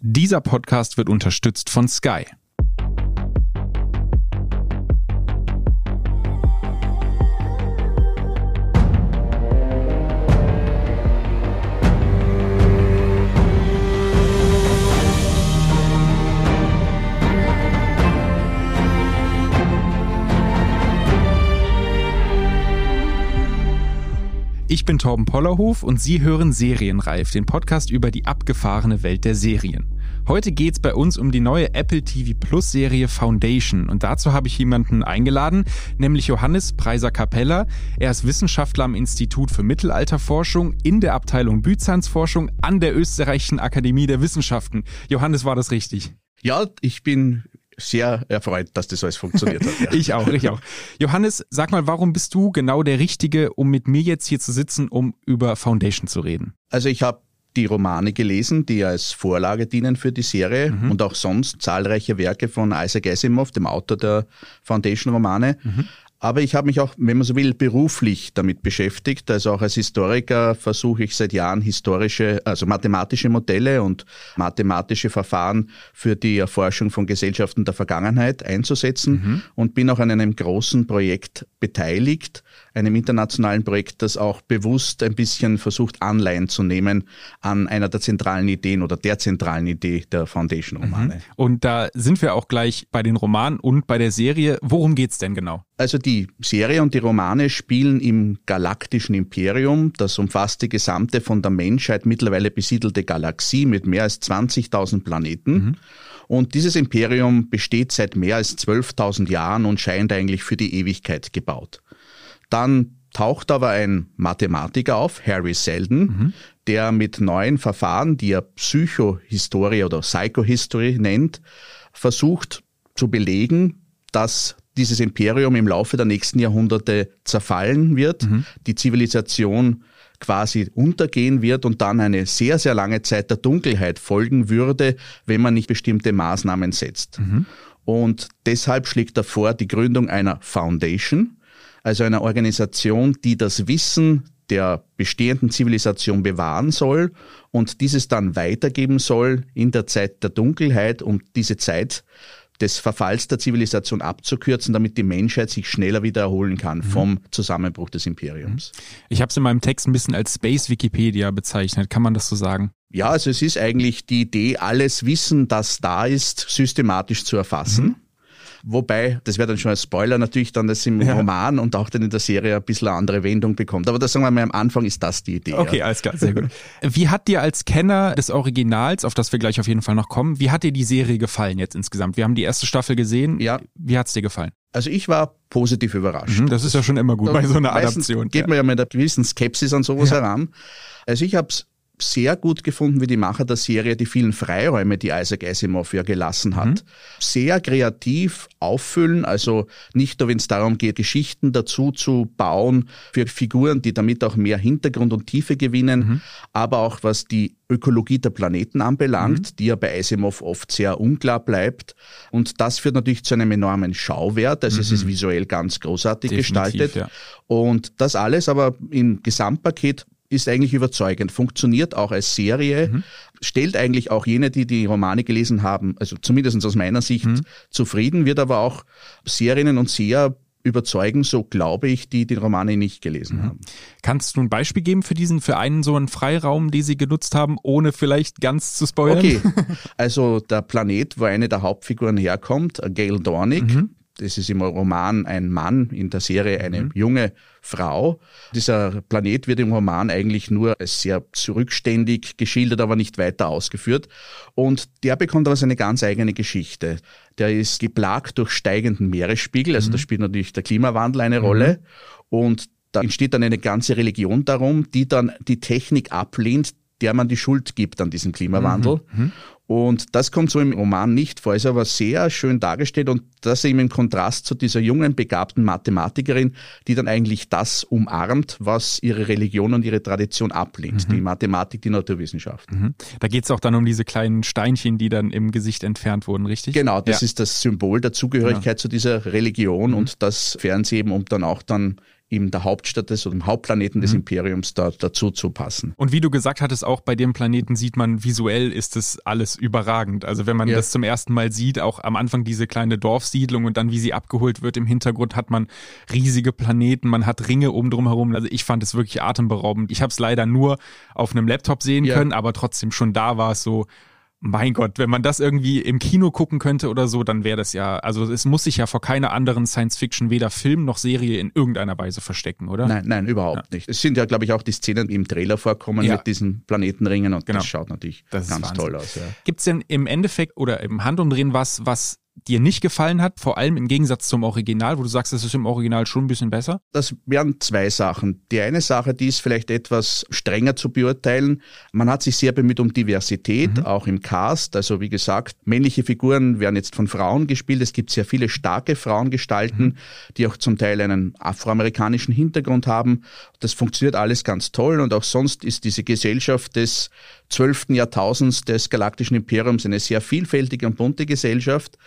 Dieser Podcast wird unterstützt von Sky. Bin Torben Pollerhof und Sie hören Serienreif, den Podcast über die abgefahrene Welt der Serien. Heute geht's bei uns um die neue Apple TV Plus Serie Foundation und dazu habe ich jemanden eingeladen, nämlich Johannes Preiser Capella. Er ist Wissenschaftler am Institut für Mittelalterforschung in der Abteilung Byzanzforschung an der Österreichischen Akademie der Wissenschaften. Johannes, war das richtig? Ja, ich bin sehr erfreut, dass das alles funktioniert hat. Ja. ich auch, ich auch. Johannes, sag mal, warum bist du genau der Richtige, um mit mir jetzt hier zu sitzen, um über Foundation zu reden? Also ich habe die Romane gelesen, die als Vorlage dienen für die Serie mhm. und auch sonst zahlreiche Werke von Isaac Asimov, dem Autor der Foundation-Romane. Mhm. Aber ich habe mich auch, wenn man so will, beruflich damit beschäftigt. Also auch als Historiker versuche ich seit Jahren historische, also mathematische Modelle und mathematische Verfahren für die Erforschung von Gesellschaften der Vergangenheit einzusetzen mhm. und bin auch an einem großen Projekt beteiligt, einem internationalen Projekt, das auch bewusst ein bisschen versucht, Anleihen zu nehmen an einer der zentralen Ideen oder der zentralen Idee der Foundation-Romane. Mhm. Und da sind wir auch gleich bei den Romanen und bei der Serie. Worum geht's denn genau? Also die Serie und die Romane spielen im galaktischen Imperium. Das umfasst die gesamte von der Menschheit mittlerweile besiedelte Galaxie mit mehr als 20.000 Planeten. Mhm. Und dieses Imperium besteht seit mehr als 12.000 Jahren und scheint eigentlich für die Ewigkeit gebaut. Dann taucht aber ein Mathematiker auf, Harry Selden, mhm. der mit neuen Verfahren, die er Psychohistorie oder Psychohistory nennt, versucht zu belegen, dass dieses Imperium im Laufe der nächsten Jahrhunderte zerfallen wird, mhm. die Zivilisation quasi untergehen wird und dann eine sehr, sehr lange Zeit der Dunkelheit folgen würde, wenn man nicht bestimmte Maßnahmen setzt. Mhm. Und deshalb schlägt er vor die Gründung einer Foundation, also einer Organisation, die das Wissen der bestehenden Zivilisation bewahren soll und dieses dann weitergeben soll in der Zeit der Dunkelheit, um diese Zeit des Verfalls der Zivilisation abzukürzen, damit die Menschheit sich schneller wieder erholen kann mhm. vom Zusammenbruch des Imperiums. Ich habe es in meinem Text ein bisschen als Space Wikipedia bezeichnet. Kann man das so sagen? Ja, also es ist eigentlich die Idee, alles Wissen, das da ist, systematisch zu erfassen. Mhm Wobei, das wäre dann schon ein Spoiler natürlich dann, dass im ja. Roman und auch dann in der Serie ein bisschen eine andere Wendung bekommt. Aber das sagen wir mal am Anfang ist das die Idee. Okay, ja. alles klar, sehr gut. Wie hat dir als Kenner des Originals, auf das wir gleich auf jeden Fall noch kommen, wie hat dir die Serie gefallen jetzt insgesamt? Wir haben die erste Staffel gesehen. Ja. Wie hat's dir gefallen? Also ich war positiv überrascht. Mhm, das ist ja schon immer gut bei so einer Adaption. Geht man ja mit einer gewissen Skepsis an sowas ja. heran. Also ich habe es sehr gut gefunden, wie die Macher der Serie die vielen Freiräume, die Isaac Asimov ja gelassen hat, mhm. sehr kreativ auffüllen. Also nicht nur, wenn es darum geht, Geschichten dazu zu bauen für Figuren, die damit auch mehr Hintergrund und Tiefe gewinnen, mhm. aber auch was die Ökologie der Planeten anbelangt, mhm. die ja bei Asimov oft sehr unklar bleibt. Und das führt natürlich zu einem enormen Schauwert. Also es ist mhm. visuell ganz großartig Definitiv, gestaltet. Ja. Und das alles aber im Gesamtpaket ist eigentlich überzeugend, funktioniert auch als Serie, mhm. stellt eigentlich auch jene, die die Romane gelesen haben, also zumindest aus meiner Sicht mhm. zufrieden, wird aber auch Serinnen und Seher überzeugen, so glaube ich, die die Romane nicht gelesen mhm. haben. Kannst du ein Beispiel geben für diesen, für einen so einen Freiraum, den sie genutzt haben, ohne vielleicht ganz zu spoilern? Okay, also der Planet, wo eine der Hauptfiguren herkommt, Gail Dornick, mhm das ist im Roman ein Mann, in der Serie eine mhm. junge Frau. Dieser Planet wird im Roman eigentlich nur als sehr zurückständig geschildert, aber nicht weiter ausgeführt. Und der bekommt aber seine ganz eigene Geschichte. Der ist geplagt durch steigenden Meeresspiegel, also mhm. da spielt natürlich der Klimawandel eine mhm. Rolle. Und da entsteht dann eine ganze Religion darum, die dann die Technik ablehnt, der man die Schuld gibt an diesem Klimawandel. Mhm. Und das kommt so im Roman nicht vor, ist aber sehr schön dargestellt und das eben im Kontrast zu dieser jungen, begabten Mathematikerin, die dann eigentlich das umarmt, was ihre Religion und ihre Tradition ablehnt, mhm. die Mathematik, die Naturwissenschaft. Mhm. Da geht es auch dann um diese kleinen Steinchen, die dann im Gesicht entfernt wurden, richtig? Genau, das ja. ist das Symbol der Zugehörigkeit genau. zu dieser Religion mhm. und das fähren sie eben, um dann auch dann in der Hauptstadt des oder im Hauptplaneten des mhm. Imperiums da, dazu zu passen. Und wie du gesagt hattest, auch bei dem Planeten sieht man visuell ist das alles überragend. Also wenn man ja. das zum ersten Mal sieht, auch am Anfang diese kleine Dorfsiedlung und dann wie sie abgeholt wird im Hintergrund hat man riesige Planeten, man hat Ringe um drum herum. Also ich fand es wirklich atemberaubend. Ich habe es leider nur auf einem Laptop sehen ja. können, aber trotzdem schon da war es so, mein Gott, wenn man das irgendwie im Kino gucken könnte oder so, dann wäre das ja, also es muss sich ja vor keiner anderen Science-Fiction weder Film noch Serie in irgendeiner Weise verstecken, oder? Nein, nein, überhaupt ja. nicht. Es sind ja, glaube ich, auch die Szenen im Trailer vorkommen ja. mit diesen Planetenringen und genau. das schaut natürlich das ganz toll aus. Ja. Gibt es denn im Endeffekt oder im Handumdrehen was, was dir nicht gefallen hat, vor allem im Gegensatz zum Original, wo du sagst, es ist im Original schon ein bisschen besser? Das wären zwei Sachen. Die eine Sache, die ist vielleicht etwas strenger zu beurteilen. Man hat sich sehr bemüht um Diversität, mhm. auch im Cast. Also wie gesagt, männliche Figuren werden jetzt von Frauen gespielt. Es gibt sehr viele starke Frauengestalten, mhm. die auch zum Teil einen afroamerikanischen Hintergrund haben. Das funktioniert alles ganz toll und auch sonst ist diese Gesellschaft des 12. Jahrtausends des galaktischen Imperiums eine sehr vielfältige und bunte Gesellschaft.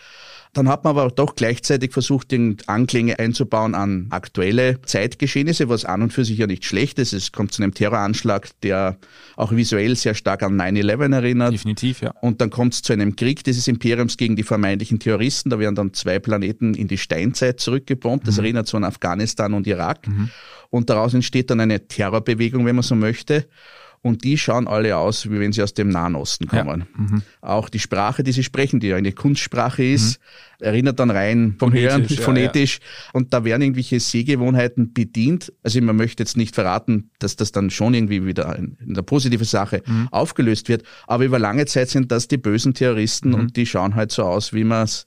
Dann hat man aber doch gleichzeitig versucht, Anklänge einzubauen an aktuelle Zeitgeschehnisse, was an und für sich ja nicht schlecht ist. Es kommt zu einem Terroranschlag, der auch visuell sehr stark an 9-11 erinnert. Definitiv, ja. Und dann kommt es zu einem Krieg dieses Imperiums gegen die vermeintlichen Terroristen. Da werden dann zwei Planeten in die Steinzeit zurückgebombt. Das mhm. erinnert so an Afghanistan und Irak. Mhm. Und daraus entsteht dann eine Terrorbewegung, wenn man so möchte und die schauen alle aus, wie wenn sie aus dem Nahen Osten kommen. Ja. Mhm. Auch die Sprache, die sie sprechen, die ja eine Kunstsprache ist, mhm. erinnert dann rein vom phonetisch, Hören, ja, phonetisch. Ja. Und da werden irgendwelche Sehgewohnheiten bedient. Also man möchte jetzt nicht verraten, dass das dann schon irgendwie wieder eine positive Sache mhm. aufgelöst wird. Aber über lange Zeit sind das die bösen Terroristen mhm. und die schauen halt so aus, wie man es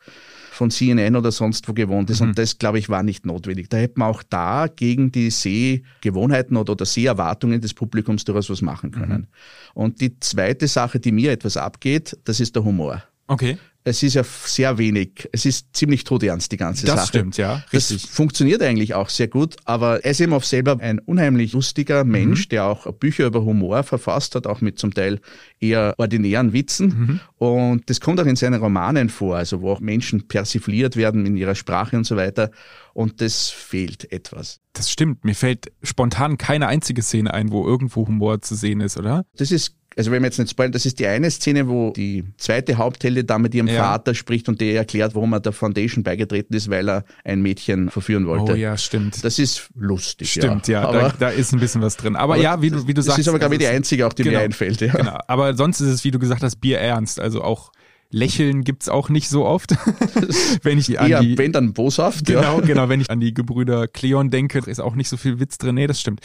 von CNN oder sonst wo gewohnt ist. Mhm. Und das, glaube ich, war nicht notwendig. Da hätte man auch da gegen die Sehgewohnheiten oder, oder Seherwartungen des Publikums durchaus was machen können. Mhm. Und die zweite Sache, die mir etwas abgeht, das ist der Humor. Okay es ist ja sehr wenig. Es ist ziemlich todernst, die ganze das Sache. Das stimmt, ja. Richtig. Das funktioniert eigentlich auch sehr gut, aber Asimov selber ein unheimlich lustiger Mensch, mhm. der auch Bücher über Humor verfasst hat, auch mit zum Teil eher ordinären Witzen. Mhm. Und das kommt auch in seinen Romanen vor, also wo auch Menschen persifliert werden in ihrer Sprache und so weiter. Und das fehlt etwas. Das stimmt. Mir fällt spontan keine einzige Szene ein, wo irgendwo Humor zu sehen ist, oder? Das ist also wenn wir jetzt nicht spoilern, das ist die eine Szene, wo die zweite Haupthelde da mit ihrem ja. Vater spricht und der erklärt, warum er der Foundation beigetreten ist, weil er ein Mädchen verführen wollte. Oh ja, stimmt. Das ist lustig. Stimmt, ja, ja da, da, ist ein bisschen was drin. Aber, aber ja, wie du, wie du sagst. Das ist aber, glaube ich, die einzige auch, die genau, mir einfällt. Ja. Genau. Aber sonst ist es, wie du gesagt hast, Bier ernst. Also auch Lächeln gibt's auch nicht so oft. wenn ich an Eher, die, wenn dann boshaft. Genau, ja. genau. Wenn ich an die Gebrüder Cleon denke, ist auch nicht so viel Witz drin. Nee, das stimmt.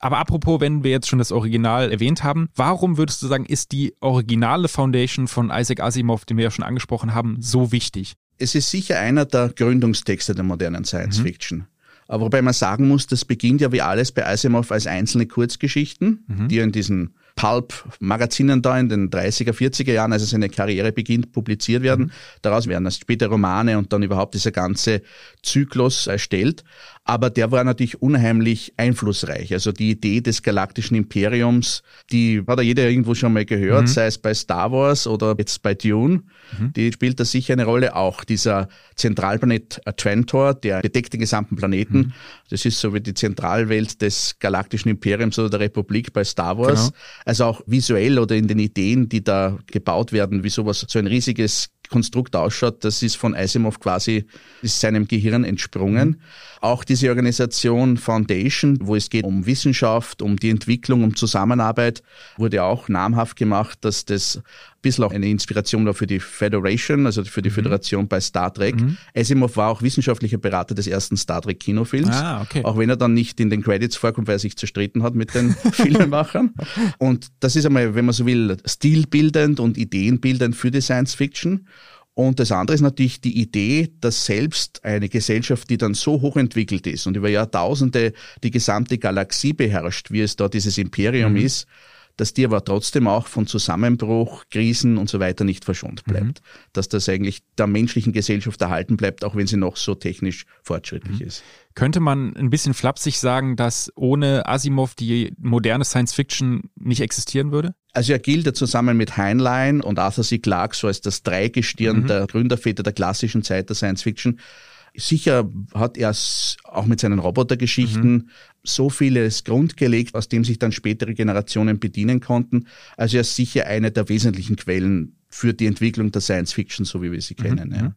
Aber apropos, wenn wir jetzt schon das Original erwähnt haben, warum würdest du sagen, ist die originale Foundation von Isaac Asimov, den wir ja schon angesprochen haben, so wichtig? Es ist sicher einer der Gründungstexte der modernen Science mhm. Fiction. Aber wobei man sagen muss, das beginnt ja wie alles bei Asimov als einzelne Kurzgeschichten, mhm. die in diesen Pulp-Magazinen da in den 30er, 40er Jahren, als er seine Karriere beginnt, publiziert werden. Mhm. Daraus werden dann später Romane und dann überhaupt dieser ganze Zyklus erstellt. Aber der war natürlich unheimlich einflussreich. Also die Idee des galaktischen Imperiums, die hat ja jeder irgendwo schon mal gehört, mhm. sei es bei Star Wars oder jetzt bei Dune. Mhm. Die spielt da sicher eine Rolle. Auch dieser Zentralplanet Trantor, der bedeckt den gesamten Planeten. Mhm. Das ist so wie die Zentralwelt des galaktischen Imperiums oder der Republik bei Star Wars. Genau. Also auch visuell oder in den Ideen, die da gebaut werden, wie sowas, so ein riesiges Konstrukt ausschaut, das ist von Asimov quasi ist seinem Gehirn entsprungen. Mhm. Auch diese Organisation Foundation, wo es geht um Wissenschaft, um die Entwicklung, um Zusammenarbeit, wurde auch namhaft gemacht, dass das bisschen auch eine Inspiration war für die Federation, also für die mhm. Föderation bei Star Trek. Mhm. Asimov war auch wissenschaftlicher Berater des ersten Star Trek Kinofilms, ah, okay. auch wenn er dann nicht in den Credits vorkommt, weil er sich zerstritten hat mit den Filmemachern. Und das ist einmal, wenn man so will, stilbildend und ideenbildend für die Science Fiction. Und das andere ist natürlich die Idee, dass selbst eine Gesellschaft, die dann so hochentwickelt ist und über Jahrtausende die gesamte Galaxie beherrscht, wie es da dieses Imperium mhm. ist, dass die aber trotzdem auch von Zusammenbruch, Krisen und so weiter nicht verschont bleibt. Mhm. Dass das eigentlich der menschlichen Gesellschaft erhalten bleibt, auch wenn sie noch so technisch fortschrittlich mhm. ist. Könnte man ein bisschen flapsig sagen, dass ohne Asimov die moderne Science Fiction nicht existieren würde? Also er gilt ja zusammen mit Heinlein und Arthur C. Clarke so als das Dreigestirn mhm. der Gründerväter der klassischen Zeit der Science Fiction. Sicher hat er auch mit seinen Robotergeschichten mhm. So vieles Grund gelegt, aus dem sich dann spätere Generationen bedienen konnten. Also er ist sicher eine der wesentlichen Quellen für die Entwicklung der Science Fiction, so wie wir sie mhm. kennen. Mhm. Ja.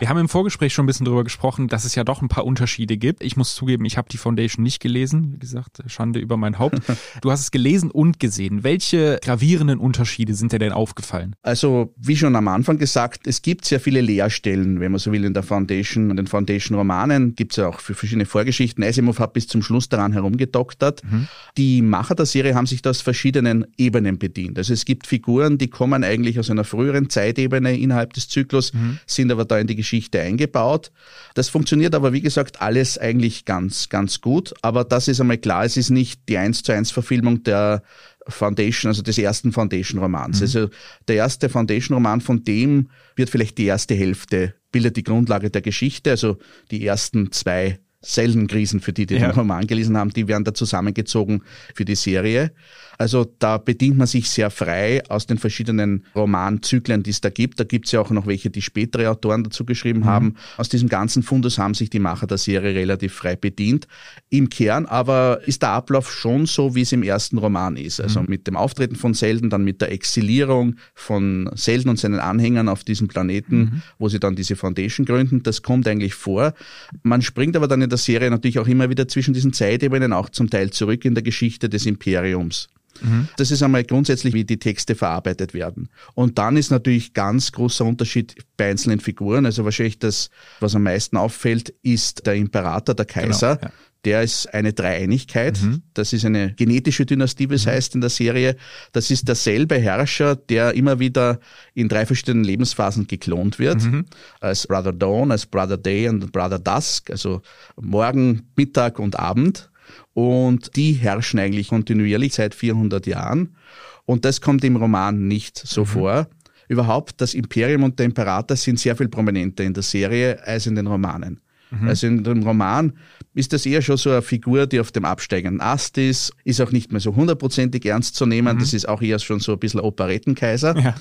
Wir haben im Vorgespräch schon ein bisschen darüber gesprochen, dass es ja doch ein paar Unterschiede gibt. Ich muss zugeben, ich habe die Foundation nicht gelesen. Wie gesagt, Schande über mein Haupt. du hast es gelesen und gesehen. Welche gravierenden Unterschiede sind dir denn aufgefallen? Also, wie schon am Anfang gesagt, es gibt sehr viele Leerstellen, wenn man so will, in der Foundation, in den Foundation-Romanen. Gibt es ja auch für verschiedene Vorgeschichten. Asimov hat bis zum Schluss daran herumgedoktert. Mhm. Die Macher der Serie haben sich da aus verschiedenen Ebenen bedient. Also es gibt Figuren, die kommen eigentlich aus einer früheren Zeitebene innerhalb des Zyklus, mhm. sind aber da in die Geschichte eingebaut. Das funktioniert aber, wie gesagt, alles eigentlich ganz, ganz gut. Aber das ist einmal klar, es ist nicht die 1 zu 1 Verfilmung der Foundation, also des ersten Foundation-Romans. Mhm. Also der erste Foundation-Roman, von dem wird vielleicht die erste Hälfte, bildet die Grundlage der Geschichte, also die ersten zwei seltenen Krisen, für die, die ja. den Roman gelesen haben, die werden da zusammengezogen für die Serie. Also da bedient man sich sehr frei aus den verschiedenen Romanzyklen, die es da gibt. Da gibt es ja auch noch welche, die spätere Autoren dazu geschrieben mhm. haben. Aus diesem ganzen Fundus haben sich die Macher der Serie relativ frei bedient. Im Kern aber ist der Ablauf schon so, wie es im ersten Roman ist. Also mhm. mit dem Auftreten von Selden, dann mit der Exilierung von Selden und seinen Anhängern auf diesem Planeten, mhm. wo sie dann diese Foundation gründen. Das kommt eigentlich vor. Man springt aber dann in der Serie natürlich auch immer wieder zwischen diesen Zeitebenen auch zum Teil zurück in der Geschichte des Imperiums. Mhm. Das ist einmal grundsätzlich, wie die Texte verarbeitet werden. Und dann ist natürlich ganz großer Unterschied bei einzelnen Figuren. Also wahrscheinlich das, was am meisten auffällt, ist der Imperator, der Kaiser. Genau, ja. Der ist eine Dreieinigkeit. Mhm. Das ist eine genetische Dynastie, wie es mhm. heißt in der Serie. Das ist derselbe Herrscher, der immer wieder in drei verschiedenen Lebensphasen geklont wird. Mhm. Als Brother Dawn, als Brother Day und Brother Dusk. Also Morgen, Mittag und Abend. Und die herrschen eigentlich kontinuierlich seit 400 Jahren. Und das kommt im Roman nicht so mhm. vor. Überhaupt, das Imperium und der Imperator sind sehr viel prominenter in der Serie als in den Romanen. Mhm. Also in dem Roman ist das eher schon so eine Figur, die auf dem absteigenden Ast ist, ist auch nicht mehr so hundertprozentig ernst zu nehmen. Mhm. Das ist auch eher schon so ein bisschen Operettenkaiser. Ja.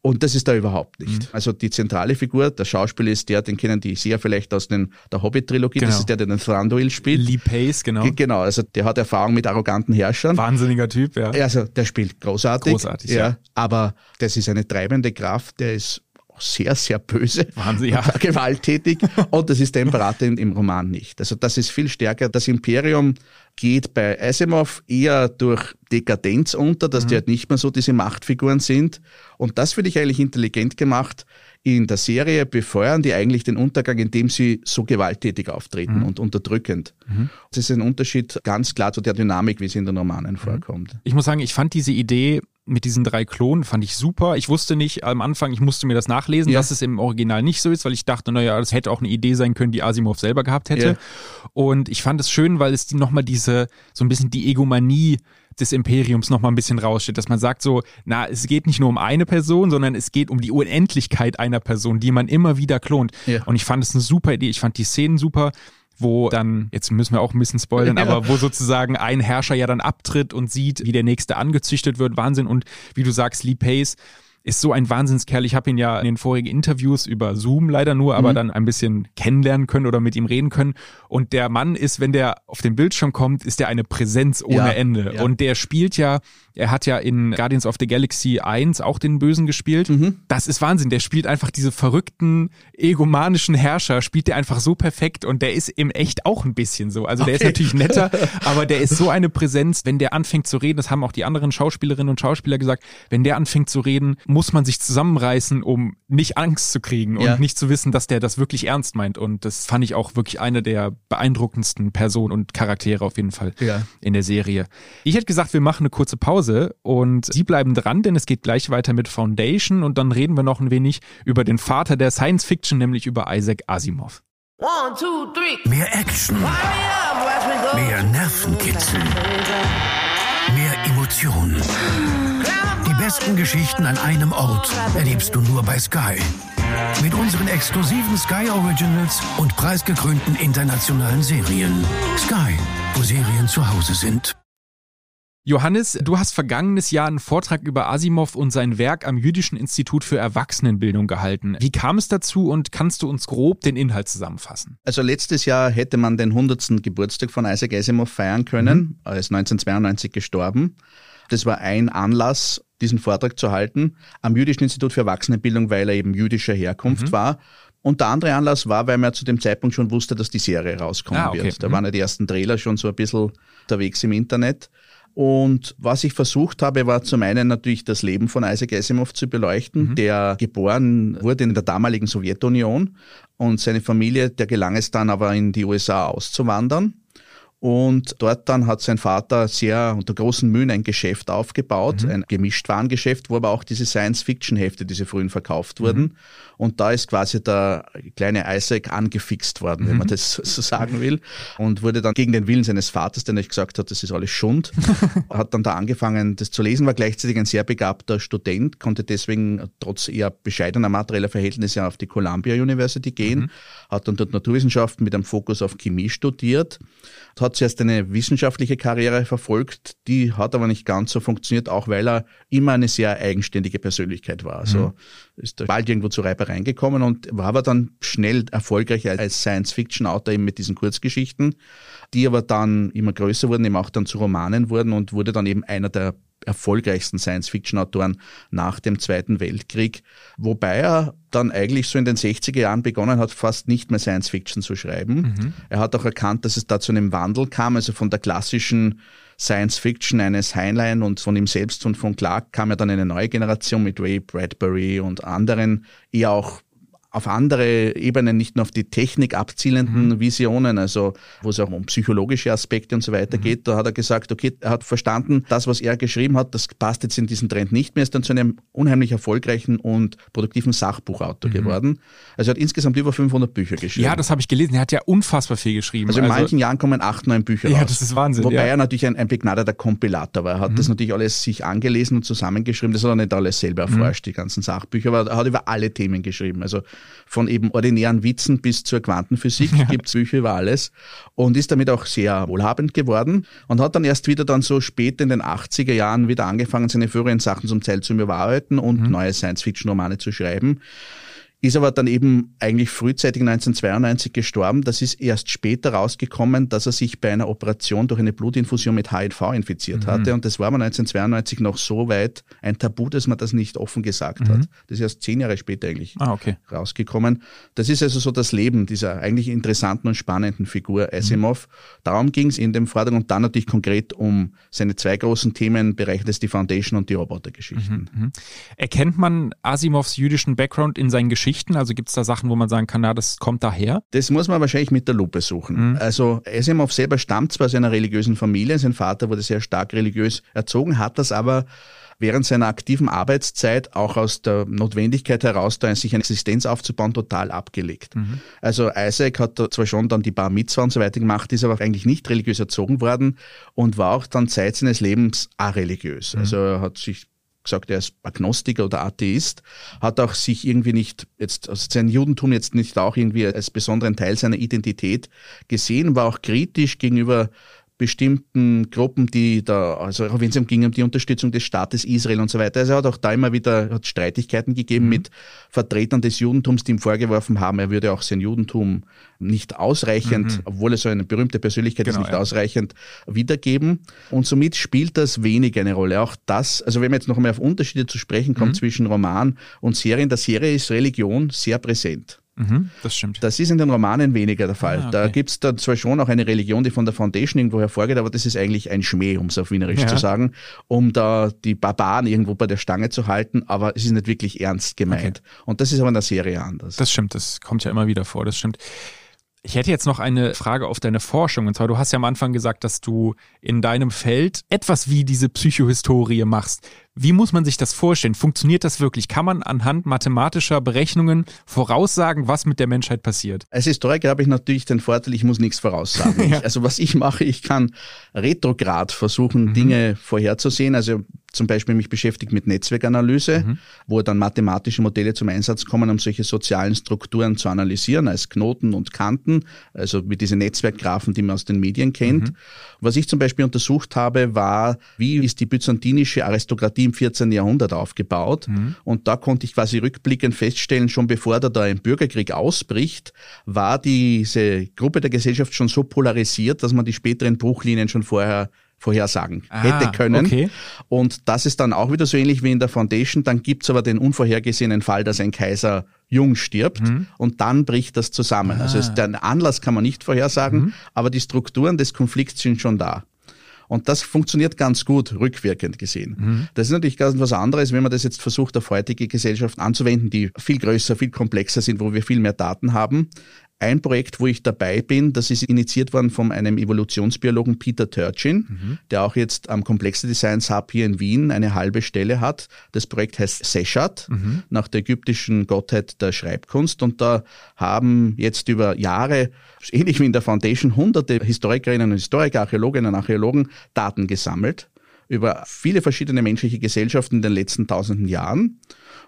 Und das ist da überhaupt nicht. Mhm. Also die zentrale Figur, der Schauspieler ist der, den kennen die sehr vielleicht aus den, der Hobbit-Trilogie, genau. das ist der, der den Thranduil spielt. Lee Pace, genau. Genau, also der hat Erfahrung mit arroganten Herrschern. Wahnsinniger Typ, ja. Also der spielt großartig. Großartig, ja. ja. Aber das ist eine treibende Kraft, der ist sehr, sehr böse, Wahnsinn, ja. gewalttätig und das ist der Imperator im Roman nicht. Also das ist viel stärker. Das Imperium geht bei Asimov eher durch Dekadenz unter, dass mhm. die halt nicht mehr so diese Machtfiguren sind. Und das finde ich eigentlich intelligent gemacht. In der Serie befeuern die eigentlich den Untergang, indem sie so gewalttätig auftreten mhm. und unterdrückend. Mhm. Das ist ein Unterschied ganz klar zu der Dynamik, wie sie in den Romanen mhm. vorkommt. Ich muss sagen, ich fand diese Idee mit diesen drei Klonen fand ich super. Ich wusste nicht am Anfang, ich musste mir das nachlesen, ja. dass es im Original nicht so ist, weil ich dachte, naja, das hätte auch eine Idee sein können, die Asimov selber gehabt hätte. Ja. Und ich fand es schön, weil es die nochmal diese, so ein bisschen die Egomanie des Imperiums nochmal ein bisschen raussteht, dass man sagt so, na, es geht nicht nur um eine Person, sondern es geht um die Unendlichkeit einer Person, die man immer wieder klont. Ja. Und ich fand es eine super Idee. Ich fand die Szenen super wo dann, jetzt müssen wir auch ein bisschen spoilern, ja. aber wo sozusagen ein Herrscher ja dann abtritt und sieht, wie der nächste angezüchtet wird. Wahnsinn. Und wie du sagst, Lee Pace ist so ein Wahnsinnskerl. Ich habe ihn ja in den vorigen Interviews über Zoom leider nur, aber mhm. dann ein bisschen kennenlernen können oder mit ihm reden können. Und der Mann ist, wenn der auf den Bildschirm kommt, ist der eine Präsenz ohne ja, Ende. Ja. Und der spielt ja er hat ja in Guardians of the Galaxy 1 auch den Bösen gespielt. Mhm. Das ist Wahnsinn. Der spielt einfach diese verrückten, egomanischen Herrscher, spielt der einfach so perfekt und der ist im echt auch ein bisschen so. Also der okay. ist natürlich netter, aber der ist so eine Präsenz, wenn der anfängt zu reden, das haben auch die anderen Schauspielerinnen und Schauspieler gesagt, wenn der anfängt zu reden, muss man sich zusammenreißen, um nicht Angst zu kriegen und ja. nicht zu wissen, dass der das wirklich ernst meint. Und das fand ich auch wirklich eine der beeindruckendsten Personen und Charaktere auf jeden Fall ja. in der Serie. Ich hätte gesagt, wir machen eine kurze Pause Pause und Sie bleiben dran, denn es geht gleich weiter mit Foundation und dann reden wir noch ein wenig über den Vater der Science Fiction, nämlich über Isaac Asimov. One, two, three. Mehr Action. Mehr Nervenkitzel. Mehr Emotionen. Die besten Geschichten an einem Ort erlebst du nur bei Sky. Mit unseren exklusiven Sky Originals und preisgekrönten internationalen Serien. Sky, wo Serien zu Hause sind. Johannes, du hast vergangenes Jahr einen Vortrag über Asimov und sein Werk am Jüdischen Institut für Erwachsenenbildung gehalten. Wie kam es dazu und kannst du uns grob den Inhalt zusammenfassen? Also letztes Jahr hätte man den 100. Geburtstag von Isaac Asimov feiern können. Mhm. Er ist 1992 gestorben. Das war ein Anlass, diesen Vortrag zu halten am Jüdischen Institut für Erwachsenenbildung, weil er eben jüdischer Herkunft mhm. war. Und der andere Anlass war, weil man zu dem Zeitpunkt schon wusste, dass die Serie rauskommen ah, okay. wird. Da mhm. waren ja die ersten Trailer schon so ein bisschen unterwegs im Internet. Und was ich versucht habe, war zum einen natürlich das Leben von Isaac Asimov zu beleuchten, mhm. der geboren wurde in der damaligen Sowjetunion und seine Familie, der gelang es dann aber in die USA auszuwandern. Und dort dann hat sein Vater sehr unter großen Mühen ein Geschäft aufgebaut, mhm. ein Gemischtwarengeschäft, wo aber auch diese Science-Fiction-Hefte, diese frühen verkauft wurden. Mhm. Und da ist quasi der kleine Isaac angefixt worden, wenn mhm. man das so sagen will. Und wurde dann gegen den Willen seines Vaters, der nicht gesagt hat, das ist alles Schund, hat dann da angefangen, das zu lesen, war gleichzeitig ein sehr begabter Student, konnte deswegen trotz eher bescheidener materieller Verhältnisse auf die Columbia University gehen, mhm. hat dann dort Naturwissenschaften mit einem Fokus auf Chemie studiert, hat zuerst eine wissenschaftliche Karriere verfolgt, die hat aber nicht ganz so funktioniert, auch weil er immer eine sehr eigenständige Persönlichkeit war. Also mhm ist bald irgendwo zu Reibereien gekommen und war aber dann schnell erfolgreich als Science-Fiction-Autor eben mit diesen Kurzgeschichten, die aber dann immer größer wurden, eben auch dann zu Romanen wurden und wurde dann eben einer der erfolgreichsten Science-Fiction-Autoren nach dem Zweiten Weltkrieg, wobei er dann eigentlich so in den 60er Jahren begonnen hat, fast nicht mehr Science-Fiction zu schreiben. Mhm. Er hat auch erkannt, dass es da zu einem Wandel kam, also von der klassischen Science Fiction eines Heinlein und von ihm selbst und von Clark kam ja dann eine neue Generation mit Ray Bradbury und anderen, eher auch auf andere Ebenen, nicht nur auf die Technik abzielenden mhm. Visionen, also wo es auch um psychologische Aspekte und so weiter mhm. geht. Da hat er gesagt, okay, er hat verstanden, das, was er geschrieben hat, das passt jetzt in diesen Trend nicht mehr, ist dann zu einem unheimlich erfolgreichen und produktiven Sachbuchautor mhm. geworden. Also er hat insgesamt über 500 Bücher geschrieben. Ja, das habe ich gelesen. Er hat ja unfassbar viel geschrieben. Also in also, manchen Jahren kommen acht, neun Bücher ja, raus. Ja, das ist Wahnsinn. Wobei ja. er natürlich ein, ein begnadeter Kompilator war. Er hat mhm. das natürlich alles sich angelesen und zusammengeschrieben. Das hat er nicht alles selber mhm. erforscht, die ganzen Sachbücher, aber er hat über alle Themen geschrieben. Also von eben ordinären Witzen bis zur Quantenphysik ja. gibt es Bücher über alles und ist damit auch sehr wohlhabend geworden und hat dann erst wieder dann so spät in den 80er Jahren wieder angefangen, seine früheren Sachen zum Teil zu überarbeiten und mhm. neue Science-Fiction-Romane zu schreiben ist aber dann eben eigentlich frühzeitig 1992 gestorben. Das ist erst später rausgekommen, dass er sich bei einer Operation durch eine Blutinfusion mit HIV infiziert mhm. hatte. Und das war aber 1992 noch so weit ein Tabu, dass man das nicht offen gesagt mhm. hat. Das ist erst zehn Jahre später eigentlich ah, okay. rausgekommen. Das ist also so das Leben dieser eigentlich interessanten und spannenden Figur Asimov. Mhm. Darum ging es in dem Vortrag und dann natürlich konkret um seine zwei großen Themenbereiche, das ist die Foundation und die Robotergeschichten. Mhm. Mhm. Erkennt man Asimovs jüdischen Background in seinen Geschichten? Geschichten? Also gibt es da Sachen, wo man sagen kann, na, das kommt daher? Das muss man wahrscheinlich mit der Lupe suchen. Mhm. Also Asimov selber stammt zwar aus einer religiösen Familie, sein Vater wurde sehr stark religiös erzogen, hat das aber während seiner aktiven Arbeitszeit auch aus der Notwendigkeit heraus, da sich eine Existenz aufzubauen, total abgelegt. Mhm. Also Isaac hat zwar schon dann die Bar Mitzvah und so weiter gemacht, ist aber eigentlich nicht religiös erzogen worden und war auch dann Zeit seines Lebens areligiös. Mhm. Also er hat sich gesagt, er ist Agnostiker oder Atheist, hat auch sich irgendwie nicht jetzt, also sein Judentum jetzt nicht auch irgendwie als besonderen Teil seiner Identität gesehen, war auch kritisch gegenüber bestimmten Gruppen, die da, also wenn es ging um die Unterstützung des Staates Israel und so weiter. Also er hat auch da immer wieder hat Streitigkeiten gegeben mhm. mit Vertretern des Judentums, die ihm vorgeworfen haben, er würde auch sein Judentum nicht ausreichend, mhm. obwohl er so eine berühmte Persönlichkeit genau, ist, nicht ja. ausreichend wiedergeben. Und somit spielt das wenig eine Rolle. Auch das, also wenn man jetzt noch einmal auf Unterschiede zu sprechen kommt mhm. zwischen Roman und Serie, in der Serie ist Religion sehr präsent. Mhm, das stimmt. Das ist in den Romanen weniger der Fall. Ah, okay. Da gibt's dann zwar schon auch eine Religion, die von der Foundation irgendwo hervorgeht, aber das ist eigentlich ein Schmäh, um es auf Wienerisch ja. zu sagen, um da die Barbaren irgendwo bei der Stange zu halten, aber es ist nicht wirklich ernst gemeint. Okay. Und das ist aber in der Serie anders. Das stimmt, das kommt ja immer wieder vor, das stimmt. Ich hätte jetzt noch eine Frage auf deine Forschung. Und zwar, du hast ja am Anfang gesagt, dass du in deinem Feld etwas wie diese Psychohistorie machst. Wie muss man sich das vorstellen? Funktioniert das wirklich? Kann man anhand mathematischer Berechnungen voraussagen, was mit der Menschheit passiert? Als Historiker habe ich natürlich den Vorteil, ich muss nichts voraussagen. ja. Also was ich mache, ich kann retrograd versuchen, mhm. Dinge vorherzusehen. Also zum Beispiel mich beschäftigt mit Netzwerkanalyse, mhm. wo dann mathematische Modelle zum Einsatz kommen, um solche sozialen Strukturen zu analysieren, als Knoten und Kanten, also mit diesen Netzwerkgrafen, die man aus den Medien kennt. Mhm. Was ich zum Beispiel untersucht habe, war, wie ist die byzantinische Aristokratie im 14. Jahrhundert aufgebaut? Mhm. Und da konnte ich quasi rückblickend feststellen, schon bevor da, da ein Bürgerkrieg ausbricht, war diese Gruppe der Gesellschaft schon so polarisiert, dass man die späteren Bruchlinien schon vorher vorhersagen ah, hätte können. Okay. Und das ist dann auch wieder so ähnlich wie in der Foundation. Dann gibt's aber den unvorhergesehenen Fall, dass ein Kaiser jung stirbt mhm. und dann bricht das zusammen. Also ah. Also den Anlass kann man nicht vorhersagen, mhm. aber die Strukturen des Konflikts sind schon da. Und das funktioniert ganz gut, rückwirkend gesehen. Mhm. Das ist natürlich ganz was anderes, wenn man das jetzt versucht, auf heutige Gesellschaften anzuwenden, die viel größer, viel komplexer sind, wo wir viel mehr Daten haben. Ein Projekt, wo ich dabei bin, das ist initiiert worden von einem Evolutionsbiologen Peter Turchin, mhm. der auch jetzt am Complexity Science Hub hier in Wien eine halbe Stelle hat. Das Projekt heißt Seshat, mhm. nach der ägyptischen Gottheit der Schreibkunst. Und da haben jetzt über Jahre, ähnlich wie in der Foundation, hunderte Historikerinnen und Historiker, Archäologinnen und Archäologen Daten gesammelt über viele verschiedene menschliche Gesellschaften in den letzten tausenden Jahren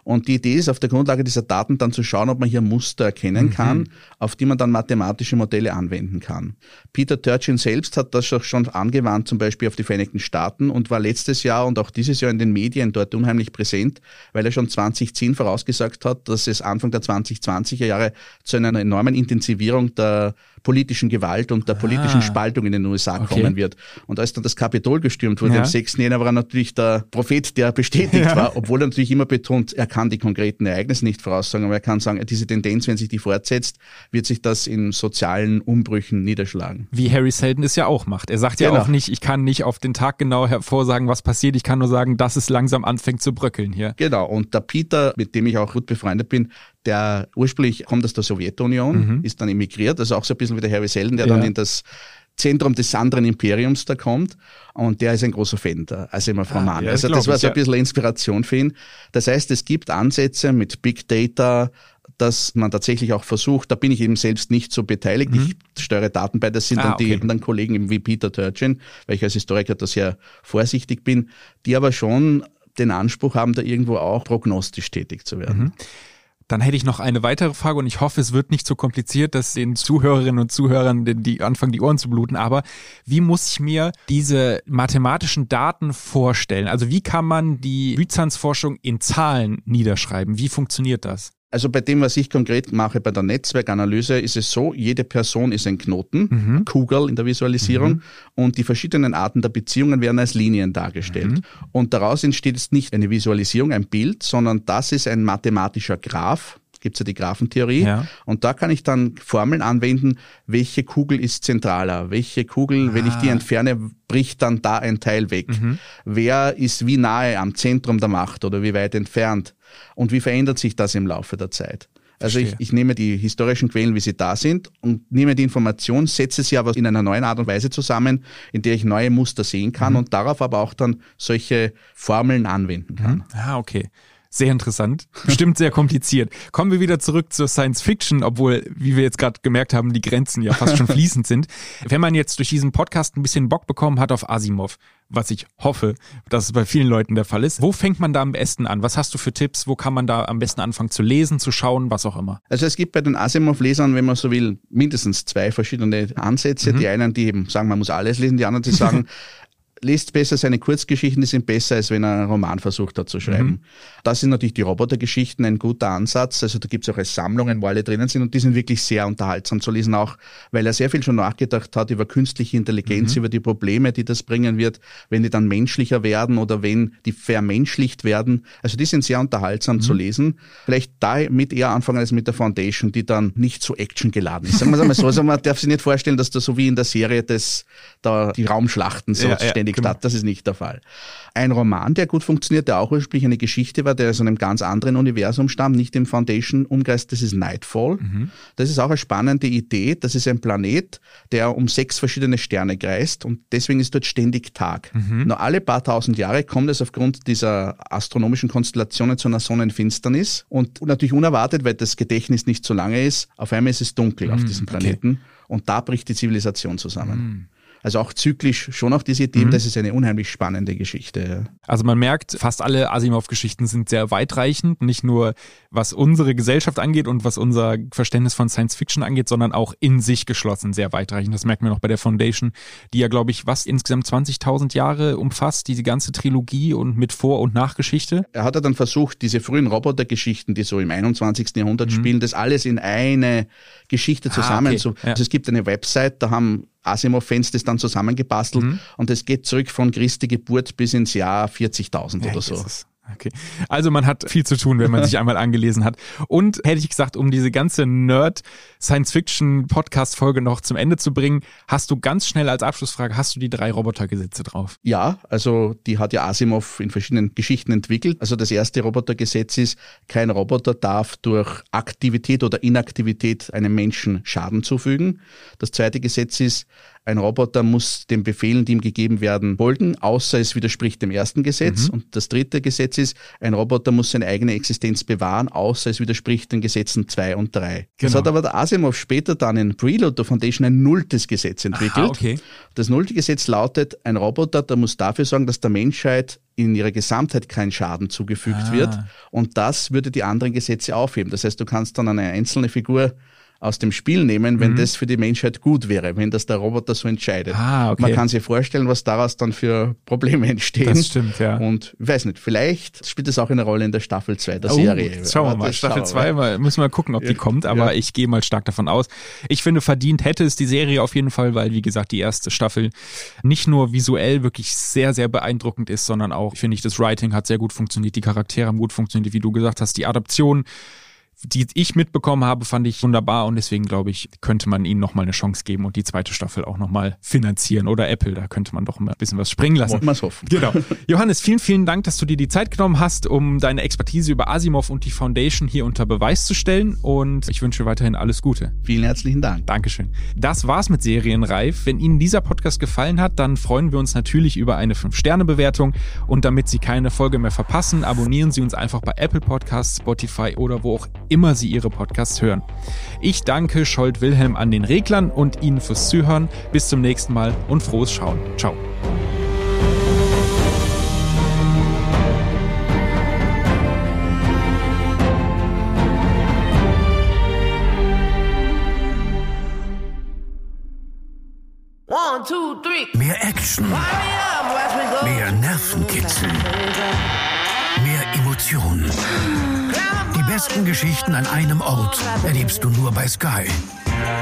und die Idee ist, auf der Grundlage dieser Daten dann zu schauen, ob man hier Muster erkennen mhm. kann, auf die man dann mathematische Modelle anwenden kann. Peter Turchin selbst hat das schon angewandt, zum Beispiel auf die Vereinigten Staaten und war letztes Jahr und auch dieses Jahr in den Medien dort unheimlich präsent, weil er schon 2010 vorausgesagt hat, dass es Anfang der 2020er Jahre zu einer enormen Intensivierung der politischen Gewalt und der politischen ah. Spaltung in den USA okay. kommen wird. Und als dann das Kapitol gestürmt wurde ja. am 6. Jänner, war er natürlich der Prophet, der bestätigt ja. war, obwohl er natürlich immer betont, er kann die konkreten Ereignisse nicht voraussagen, aber er kann sagen, diese Tendenz, wenn sich die fortsetzt, wird sich das in sozialen Umbrüchen niederschlagen. Wie Harry Seldon es ja auch macht. Er sagt ja genau. auch nicht, ich kann nicht auf den Tag genau hervorsagen, was passiert, ich kann nur sagen, dass es langsam anfängt zu bröckeln hier. Genau, und der Peter, mit dem ich auch gut befreundet bin, der ursprünglich kommt aus der Sowjetunion, mhm. ist dann emigriert, also auch so ein bisschen wie der Harry Selden, der ja. dann in das Zentrum des anderen Imperiums da kommt. Und der ist ein großer Fan Asimov also Roman. Ah, also das war so ein bisschen Inspiration für ihn. Das heißt, es gibt Ansätze mit Big Data, dass man tatsächlich auch versucht, da bin ich eben selbst nicht so beteiligt. Mhm. Ich steuere Daten bei, das sind ah, dann die anderen Kollegen eben wie Peter Turchin, weil ich als Historiker da sehr vorsichtig bin, die aber schon den Anspruch haben, da irgendwo auch prognostisch tätig zu werden. Mhm. Dann hätte ich noch eine weitere Frage und ich hoffe, es wird nicht so kompliziert, dass den Zuhörerinnen und Zuhörern die anfangen, die Ohren zu bluten. Aber wie muss ich mir diese mathematischen Daten vorstellen? Also wie kann man die Byzanzforschung in Zahlen niederschreiben? Wie funktioniert das? Also bei dem, was ich konkret mache, bei der Netzwerkanalyse, ist es so, jede Person ist ein Knoten, mhm. Kugel in der Visualisierung mhm. und die verschiedenen Arten der Beziehungen werden als Linien dargestellt. Mhm. Und daraus entsteht jetzt nicht eine Visualisierung, ein Bild, sondern das ist ein mathematischer Graph, gibt's ja die Graphentheorie. Ja. Und da kann ich dann Formeln anwenden, welche Kugel ist zentraler, welche Kugel, ah. wenn ich die ah. entferne, bricht dann da ein Teil weg. Mhm. Wer ist wie nahe am Zentrum der Macht oder wie weit entfernt? Und wie verändert sich das im Laufe der Zeit? Also ich, ich nehme die historischen Quellen, wie sie da sind, und nehme die Information, setze sie aber in einer neuen Art und Weise zusammen, in der ich neue Muster sehen kann mhm. und darauf aber auch dann solche Formeln anwenden kann. Mhm. Ah, okay. Sehr interessant, bestimmt sehr kompliziert. Kommen wir wieder zurück zur Science Fiction, obwohl, wie wir jetzt gerade gemerkt haben, die Grenzen ja fast schon fließend sind. Wenn man jetzt durch diesen Podcast ein bisschen Bock bekommen hat auf Asimov, was ich hoffe, dass es bei vielen Leuten der Fall ist, wo fängt man da am besten an? Was hast du für Tipps? Wo kann man da am besten anfangen zu lesen, zu schauen, was auch immer? Also es gibt bei den Asimov-Lesern, wenn man so will, mindestens zwei verschiedene Ansätze. Mhm. Die einen, die eben sagen, man muss alles lesen, die anderen, die sagen, liest besser seine Kurzgeschichten, die sind besser, als wenn er einen Roman versucht hat zu schreiben. Mhm. Das sind natürlich die Robotergeschichten ein guter Ansatz. Also da gibt es auch als Sammlungen, wo alle drinnen sind und die sind wirklich sehr unterhaltsam zu lesen, auch weil er sehr viel schon nachgedacht hat über künstliche Intelligenz, mhm. über die Probleme, die das bringen wird, wenn die dann menschlicher werden oder wenn die vermenschlicht werden. Also die sind sehr unterhaltsam mhm. zu lesen. Vielleicht damit eher anfangen als mit der Foundation, die dann nicht so actiongeladen ist. Sagen wir es einmal so. Also man darf sich nicht vorstellen, dass da so wie in der Serie das, da die Raumschlachten so ja, ständig ständig genau. statt. Das ist nicht der Fall. Ein Roman, der gut funktioniert, der auch ursprünglich eine Geschichte war, der aus einem ganz anderen Universum stammt, nicht im Foundation-Umkreis, das ist Nightfall. Mhm. Das ist auch eine spannende Idee. Das ist ein Planet, der um sechs verschiedene Sterne kreist und deswegen ist dort ständig Tag. Mhm. Nur alle paar tausend Jahre kommt es aufgrund dieser astronomischen Konstellationen zu einer Sonnenfinsternis und natürlich unerwartet, weil das Gedächtnis nicht so lange ist, auf einmal ist es dunkel mhm. auf diesem Planeten okay. und da bricht die Zivilisation zusammen. Also auch zyklisch schon auch diese Themen, mhm. das ist eine unheimlich spannende Geschichte. Also man merkt, fast alle Asimov-Geschichten sind sehr weitreichend, nicht nur was unsere Gesellschaft angeht und was unser Verständnis von Science Fiction angeht, sondern auch in sich geschlossen sehr weitreichend. Das merkt man auch bei der Foundation, die ja, glaube ich, was insgesamt 20.000 Jahre umfasst, diese ganze Trilogie und mit Vor- und Nachgeschichte. Er hat ja dann versucht, diese frühen Robotergeschichten, die so im 21. Jahrhundert mhm. spielen, das alles in eine Geschichte zusammen ah, okay. zu. Also es gibt eine Website, da haben Asimov-Fans das dann zusammengebastelt mhm. und es geht zurück von Christi Geburt bis ins Jahr 40.000 ja, oder so. Okay. Also man hat viel zu tun, wenn man sich einmal angelesen hat. Und hätte ich gesagt, um diese ganze Nerd-Science-Fiction-Podcast-Folge noch zum Ende zu bringen, hast du ganz schnell als Abschlussfrage, hast du die drei Robotergesetze drauf? Ja, also die hat ja Asimov in verschiedenen Geschichten entwickelt. Also das erste Robotergesetz ist, kein Roboter darf durch Aktivität oder Inaktivität einem Menschen Schaden zufügen. Das zweite Gesetz ist, ein Roboter muss den Befehlen, die ihm gegeben werden, folgen, außer es widerspricht dem ersten Gesetz. Mhm. Und das dritte Gesetz ist, ein Roboter muss seine eigene Existenz bewahren, außer es widerspricht den Gesetzen zwei und drei. Genau. Das hat aber der Asimov später dann in Prelude Foundation ein nulltes Gesetz entwickelt. Aha, okay. Das nullte Gesetz lautet, ein Roboter, der muss dafür sorgen, dass der Menschheit in ihrer Gesamtheit kein Schaden zugefügt ah. wird. Und das würde die anderen Gesetze aufheben. Das heißt, du kannst dann eine einzelne Figur aus dem Spiel nehmen, wenn mhm. das für die Menschheit gut wäre, wenn das der Roboter so entscheidet. Ah, okay. Man kann sich vorstellen, was daraus dann für Probleme entstehen. Das stimmt, ja. Und ich weiß nicht, vielleicht spielt das auch eine Rolle in der Staffel 2 der oh, Serie. Schauen wir mal. Staffel 2 mal, müssen wir mal gucken, ob ja. die kommt, aber ja. ich gehe mal stark davon aus. Ich finde, verdient hätte es die Serie auf jeden Fall, weil, wie gesagt, die erste Staffel nicht nur visuell wirklich sehr, sehr beeindruckend ist, sondern auch, finde ich, das Writing hat sehr gut funktioniert, die Charaktere haben gut funktioniert, wie du gesagt hast, die Adaption die ich mitbekommen habe, fand ich wunderbar und deswegen glaube ich, könnte man ihnen nochmal eine Chance geben und die zweite Staffel auch nochmal finanzieren oder Apple, da könnte man doch mal ein bisschen was springen lassen. Wollen wir hoffen. Genau. Johannes, vielen, vielen Dank, dass du dir die Zeit genommen hast, um deine Expertise über Asimov und die Foundation hier unter Beweis zu stellen und ich wünsche weiterhin alles Gute. Vielen herzlichen Dank. Dankeschön. Das war's mit Serienreif. Wenn Ihnen dieser Podcast gefallen hat, dann freuen wir uns natürlich über eine 5-Sterne-Bewertung und damit Sie keine Folge mehr verpassen, abonnieren Sie uns einfach bei Apple Podcasts, Spotify oder wo auch immer Sie Ihre Podcasts hören. Ich danke Scholt Wilhelm an den Reglern und Ihnen fürs Zuhören. Bis zum nächsten Mal und frohes Schauen. Ciao. Mehr Action. Mehr Nervenkitzel. Mehr Emotionen besten Geschichten an einem Ort erlebst du nur bei Sky.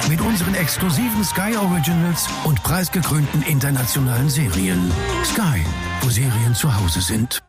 Mit unseren exklusiven Sky Originals und preisgekrönten internationalen Serien. Sky, wo Serien zu Hause sind.